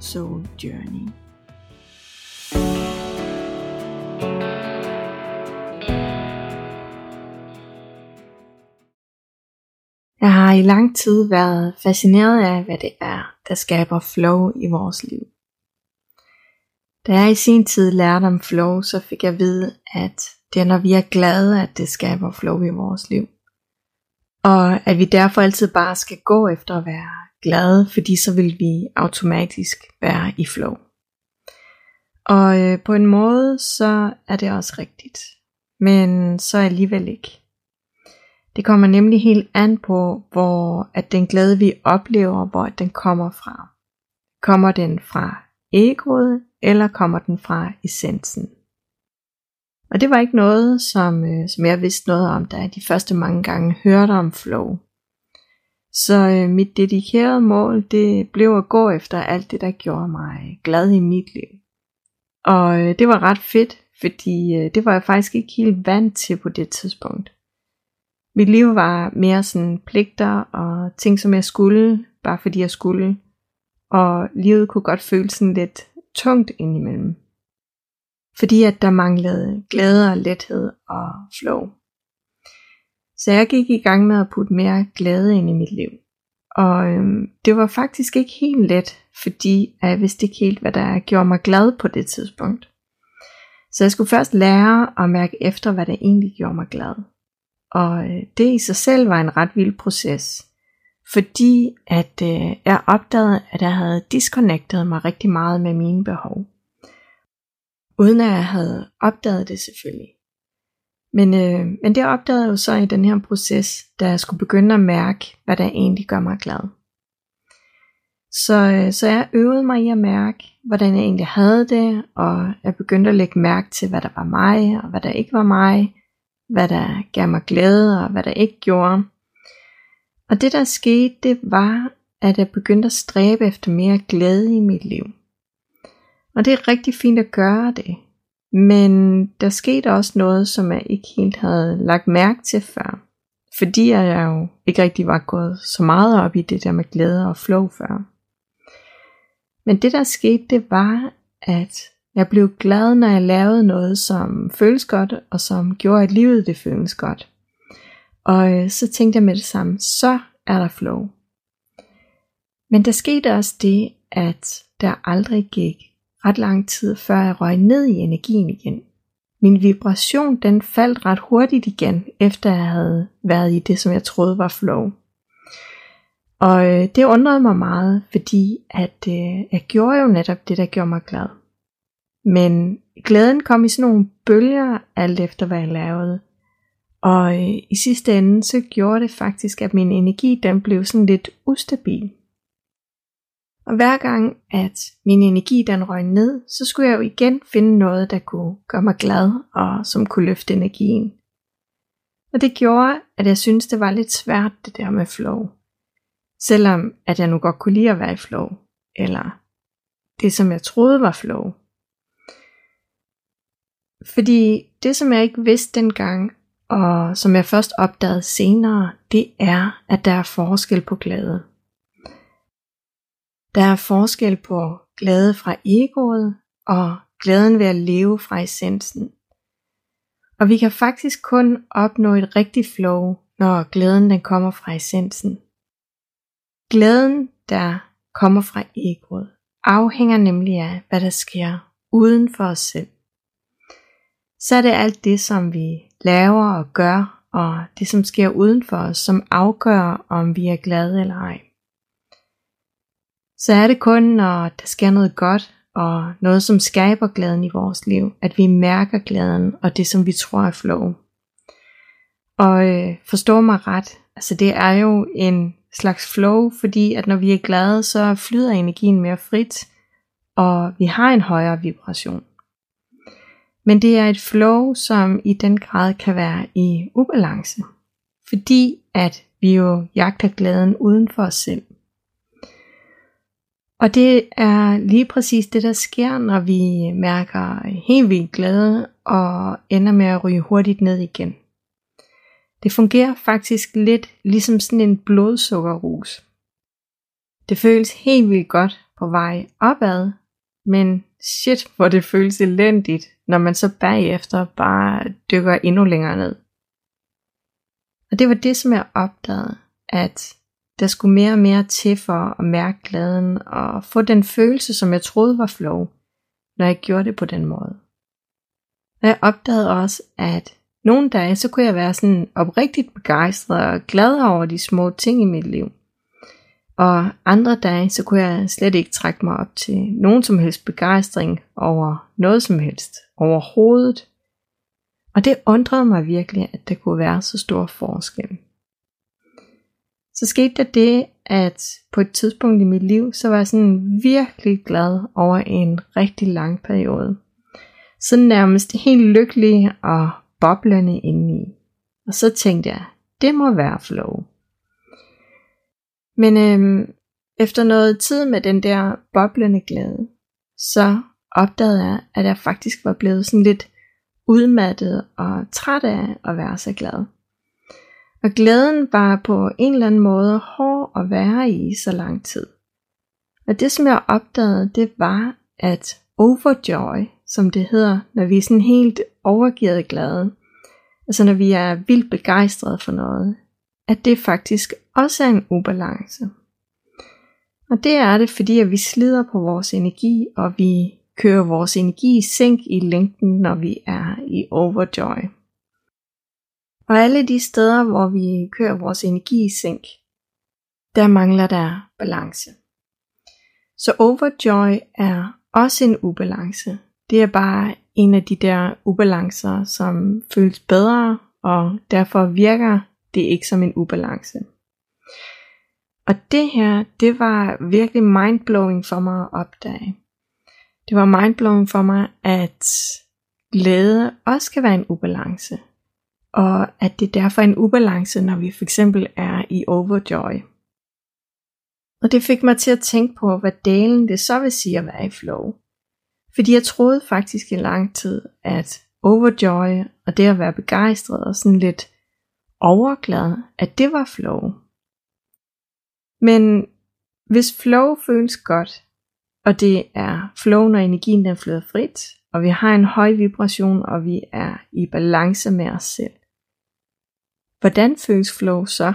Soul Journey. Jeg har i lang tid været fascineret af, hvad det er, der skaber flow i vores liv. Da jeg i sin tid lærte om flow, så fik jeg at vide, at det er når vi er glade, at det skaber flow i vores liv. Og at vi derfor altid bare skal gå efter at være glade, fordi så vil vi automatisk være i flow. Og øh, på en måde, så er det også rigtigt. Men så alligevel ikke. Det kommer nemlig helt an på, hvor at den glæde vi oplever, hvor den kommer fra. Kommer den fra egoet, eller kommer den fra essensen? Og det var ikke noget, som, øh, som jeg vidste noget om, da jeg de første mange gange hørte om flow. Så øh, mit dedikerede mål, det blev at gå efter alt det, der gjorde mig glad i mit liv. Og øh, det var ret fedt, fordi øh, det var jeg faktisk ikke helt vant til på det tidspunkt. Mit liv var mere sådan pligter og ting, som jeg skulle, bare fordi jeg skulle. Og livet kunne godt føles sådan lidt tungt indimellem. Fordi at der manglede glæde og lethed og flow. Så jeg gik i gang med at putte mere glæde ind i mit liv. Og øhm, det var faktisk ikke helt let, fordi jeg vidste ikke helt, hvad der gjorde mig glad på det tidspunkt. Så jeg skulle først lære at mærke efter, hvad der egentlig gjorde mig glad. Og øh, det i sig selv var en ret vild proces. Fordi at øh, jeg opdagede, at jeg havde disconnectet mig rigtig meget med mine behov. Uden at jeg havde opdaget det selvfølgelig. Men, øh, men det opdagede jeg jo så i den her proces, da jeg skulle begynde at mærke, hvad der egentlig gør mig glad. Så, øh, så jeg øvede mig i at mærke, hvordan jeg egentlig havde det, og jeg begyndte at lægge mærke til, hvad der var mig, og hvad der ikke var mig, hvad der gav mig glæde, og hvad der ikke gjorde. Og det der skete, det var, at jeg begyndte at stræbe efter mere glæde i mit liv. Og det er rigtig fint at gøre det, men der skete også noget, som jeg ikke helt havde lagt mærke til før. Fordi jeg jo ikke rigtig var gået så meget op i det der med glæde og flow før. Men det der skete, det var, at jeg blev glad, når jeg lavede noget, som føles godt, og som gjorde, at livet det føles godt. Og øh, så tænkte jeg med det samme, så er der flow. Men der skete også det, at der aldrig gik ret lang tid, før jeg røg ned i energien igen. Min vibration den faldt ret hurtigt igen, efter jeg havde været i det, som jeg troede var flow. Og øh, det undrede mig meget, fordi at øh, jeg gjorde jo netop det, der gjorde mig glad. Men glæden kom i sådan nogle bølger, alt efter hvad jeg lavede. Og øh, i sidste ende, så gjorde det faktisk, at min energi, den blev sådan lidt ustabil. Og hver gang, at min energi den røg ned, så skulle jeg jo igen finde noget, der kunne gøre mig glad, og som kunne løfte energien. Og det gjorde, at jeg synes det var lidt svært, det der med flow. Selvom at jeg nu godt kunne lide at være i flow, eller det som jeg troede var flow. Fordi det som jeg ikke vidste dengang, og som jeg først opdagede senere, det er, at der er forskel på glæde. Der er forskel på glæde fra egoet og glæden ved at leve fra essensen. Og vi kan faktisk kun opnå et rigtigt flow, når glæden den kommer fra essensen. Glæden, der kommer fra egoet, afhænger nemlig af, hvad der sker uden for os selv. Så er det alt det, som vi laver og gør, og det som sker uden for os, som afgør, om vi er glade eller ej så er det kun, når der sker noget godt, og noget, som skaber glæden i vores liv, at vi mærker glæden, og det, som vi tror er flow. Og øh, forstå mig ret, altså det er jo en slags flow, fordi at når vi er glade, så flyder energien mere frit, og vi har en højere vibration. Men det er et flow, som i den grad kan være i ubalance, fordi at vi jo jagter glæden uden for os selv. Og det er lige præcis det, der sker, når vi mærker helt vildt glæde og ender med at ryge hurtigt ned igen. Det fungerer faktisk lidt ligesom sådan en blodsukkerrus. Det føles helt vildt godt på vej opad, men shit, hvor det føles elendigt, når man så bagefter bare dykker endnu længere ned. Og det var det, som jeg opdagede, at der skulle mere og mere til for at mærke glæden og få den følelse, som jeg troede var flow, når jeg gjorde det på den måde. Og jeg opdagede også, at nogle dage, så kunne jeg være sådan oprigtigt begejstret og glad over de små ting i mit liv. Og andre dage, så kunne jeg slet ikke trække mig op til nogen som helst begejstring over noget som helst overhovedet. Og det undrede mig virkelig, at der kunne være så stor forskel. Så skete der det, at på et tidspunkt i mit liv, så var jeg sådan virkelig glad over en rigtig lang periode. Så nærmest helt lykkelig og boblende indeni. Og så tænkte jeg, det må være flow. Men øhm, efter noget tid med den der boblende glæde, så opdagede jeg, at jeg faktisk var blevet sådan lidt udmattet og træt af at være så glad. Og glæden var på en eller anden måde hård at være i så lang tid. Og det som jeg opdagede, det var, at overjoy, som det hedder, når vi er sådan helt overgivet glade, altså når vi er vildt begejstrede for noget, at det faktisk også er en ubalance. Og det er det, fordi at vi slider på vores energi, og vi kører vores energi i sænk i længden, når vi er i overjoy. Og alle de steder, hvor vi kører vores energi i sænk, der mangler der balance. Så overjoy er også en ubalance. Det er bare en af de der ubalancer, som føles bedre, og derfor virker det ikke som en ubalance. Og det her, det var virkelig mindblowing for mig at opdage. Det var mindblowing for mig, at glæde også kan være en ubalance. Og at det derfor er en ubalance, når vi for eksempel er i overjoy. Og det fik mig til at tænke på, hvad dalen det så vil sige at være i flow. Fordi jeg troede faktisk i lang tid, at overjoy og det at være begejstret og sådan lidt overglad, at det var flow. Men hvis flow føles godt, og det er flow, når energien den flyder frit, og vi har en høj vibration, og vi er i balance med os selv. Hvordan føles flow så?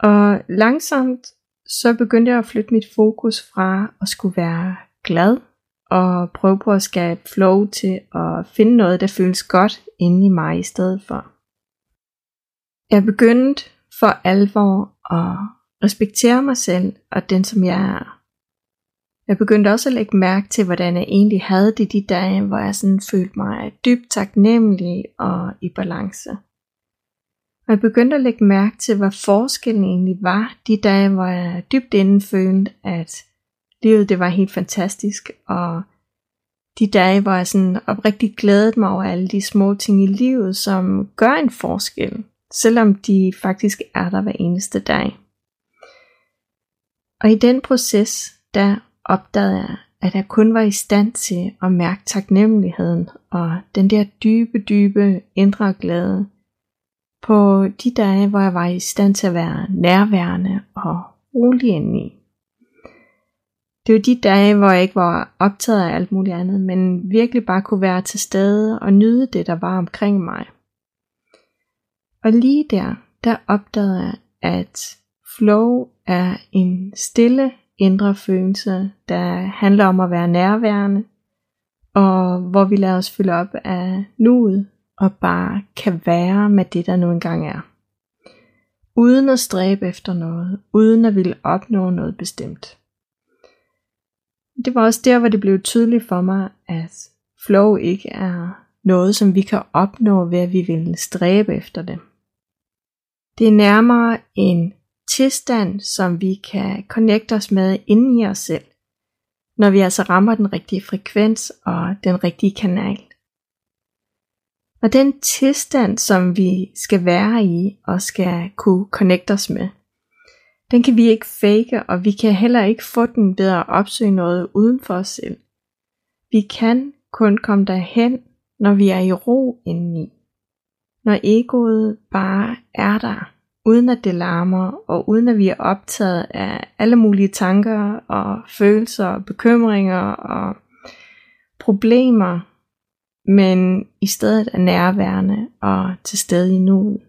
Og langsomt så begyndte jeg at flytte mit fokus fra at skulle være glad og prøve på at skabe flow til at finde noget, der føles godt inde i mig i stedet for. Jeg begyndte for alvor at respektere mig selv og den som jeg er. Jeg begyndte også at lægge mærke til, hvordan jeg egentlig havde det de dage, hvor jeg sådan følte mig dybt taknemmelig og i balance. Og jeg begyndte at lægge mærke til, hvad forskellen egentlig var de dage, hvor jeg dybt inden følte, at livet det var helt fantastisk, og de dage, hvor jeg sådan oprigtigt glædede mig over alle de små ting i livet, som gør en forskel, selvom de faktisk er der hver eneste dag. Og i den proces, der opdagede jeg, at jeg kun var i stand til at mærke taknemmeligheden og den der dybe, dybe indre glæde på de dage, hvor jeg var i stand til at være nærværende og rolig indeni. Det var de dage, hvor jeg ikke var optaget af alt muligt andet, men virkelig bare kunne være til stede og nyde det, der var omkring mig. Og lige der, der opdagede jeg, at flow er en stille indre følelse, der handler om at være nærværende, og hvor vi lader os fylde op af nuet, og bare kan være med det, der nu engang er. Uden at stræbe efter noget, uden at ville opnå noget bestemt. Det var også der, hvor det blev tydeligt for mig, at flow ikke er noget, som vi kan opnå ved, at vi vil stræbe efter det. Det er nærmere en tilstand, som vi kan connecte os med inden i os selv. når vi altså rammer den rigtige frekvens og den rigtige kanal. Og den tilstand, som vi skal være i og skal kunne connecte os med, den kan vi ikke fake, og vi kan heller ikke få den ved at opsøge noget uden for os selv. Vi kan kun komme derhen, når vi er i ro indeni. Når egoet bare er der, uden at det larmer, og uden at vi er optaget af alle mulige tanker og følelser og bekymringer og problemer, men i stedet er nærværende og til stede i nuet.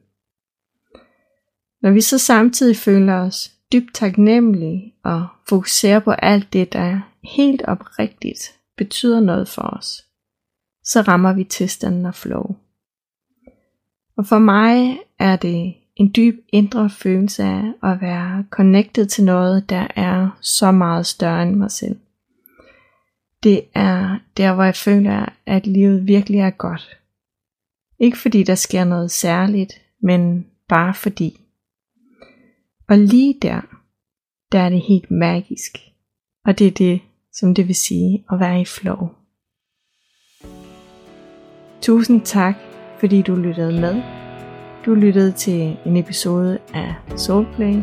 Når vi så samtidig føler os dybt taknemmelige og fokuserer på alt det, der helt oprigtigt betyder noget for os, så rammer vi tilstanden af flow. Og for mig er det en dyb indre følelse af at være connected til noget, der er så meget større end mig selv. Det er der, hvor jeg føler, at livet virkelig er godt. Ikke fordi der sker noget særligt, men bare fordi. Og lige der, der er det helt magisk. Og det er det, som det vil sige at være i flow. Tusind tak, fordi du lyttede med. Du lyttede til en episode af Soulplay.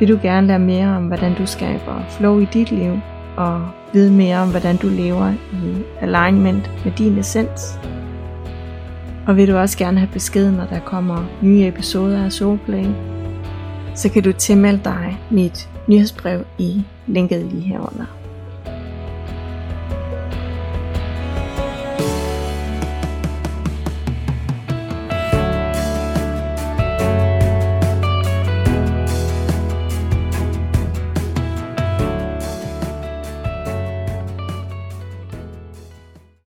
Vil du gerne lære mere om, hvordan du skaber flow i dit liv, og vide mere om, hvordan du lever i alignment med din essens? Og vil du også gerne have besked, når der kommer nye episoder af Soulplay, så kan du tilmelde dig mit nyhedsbrev i linket lige herunder.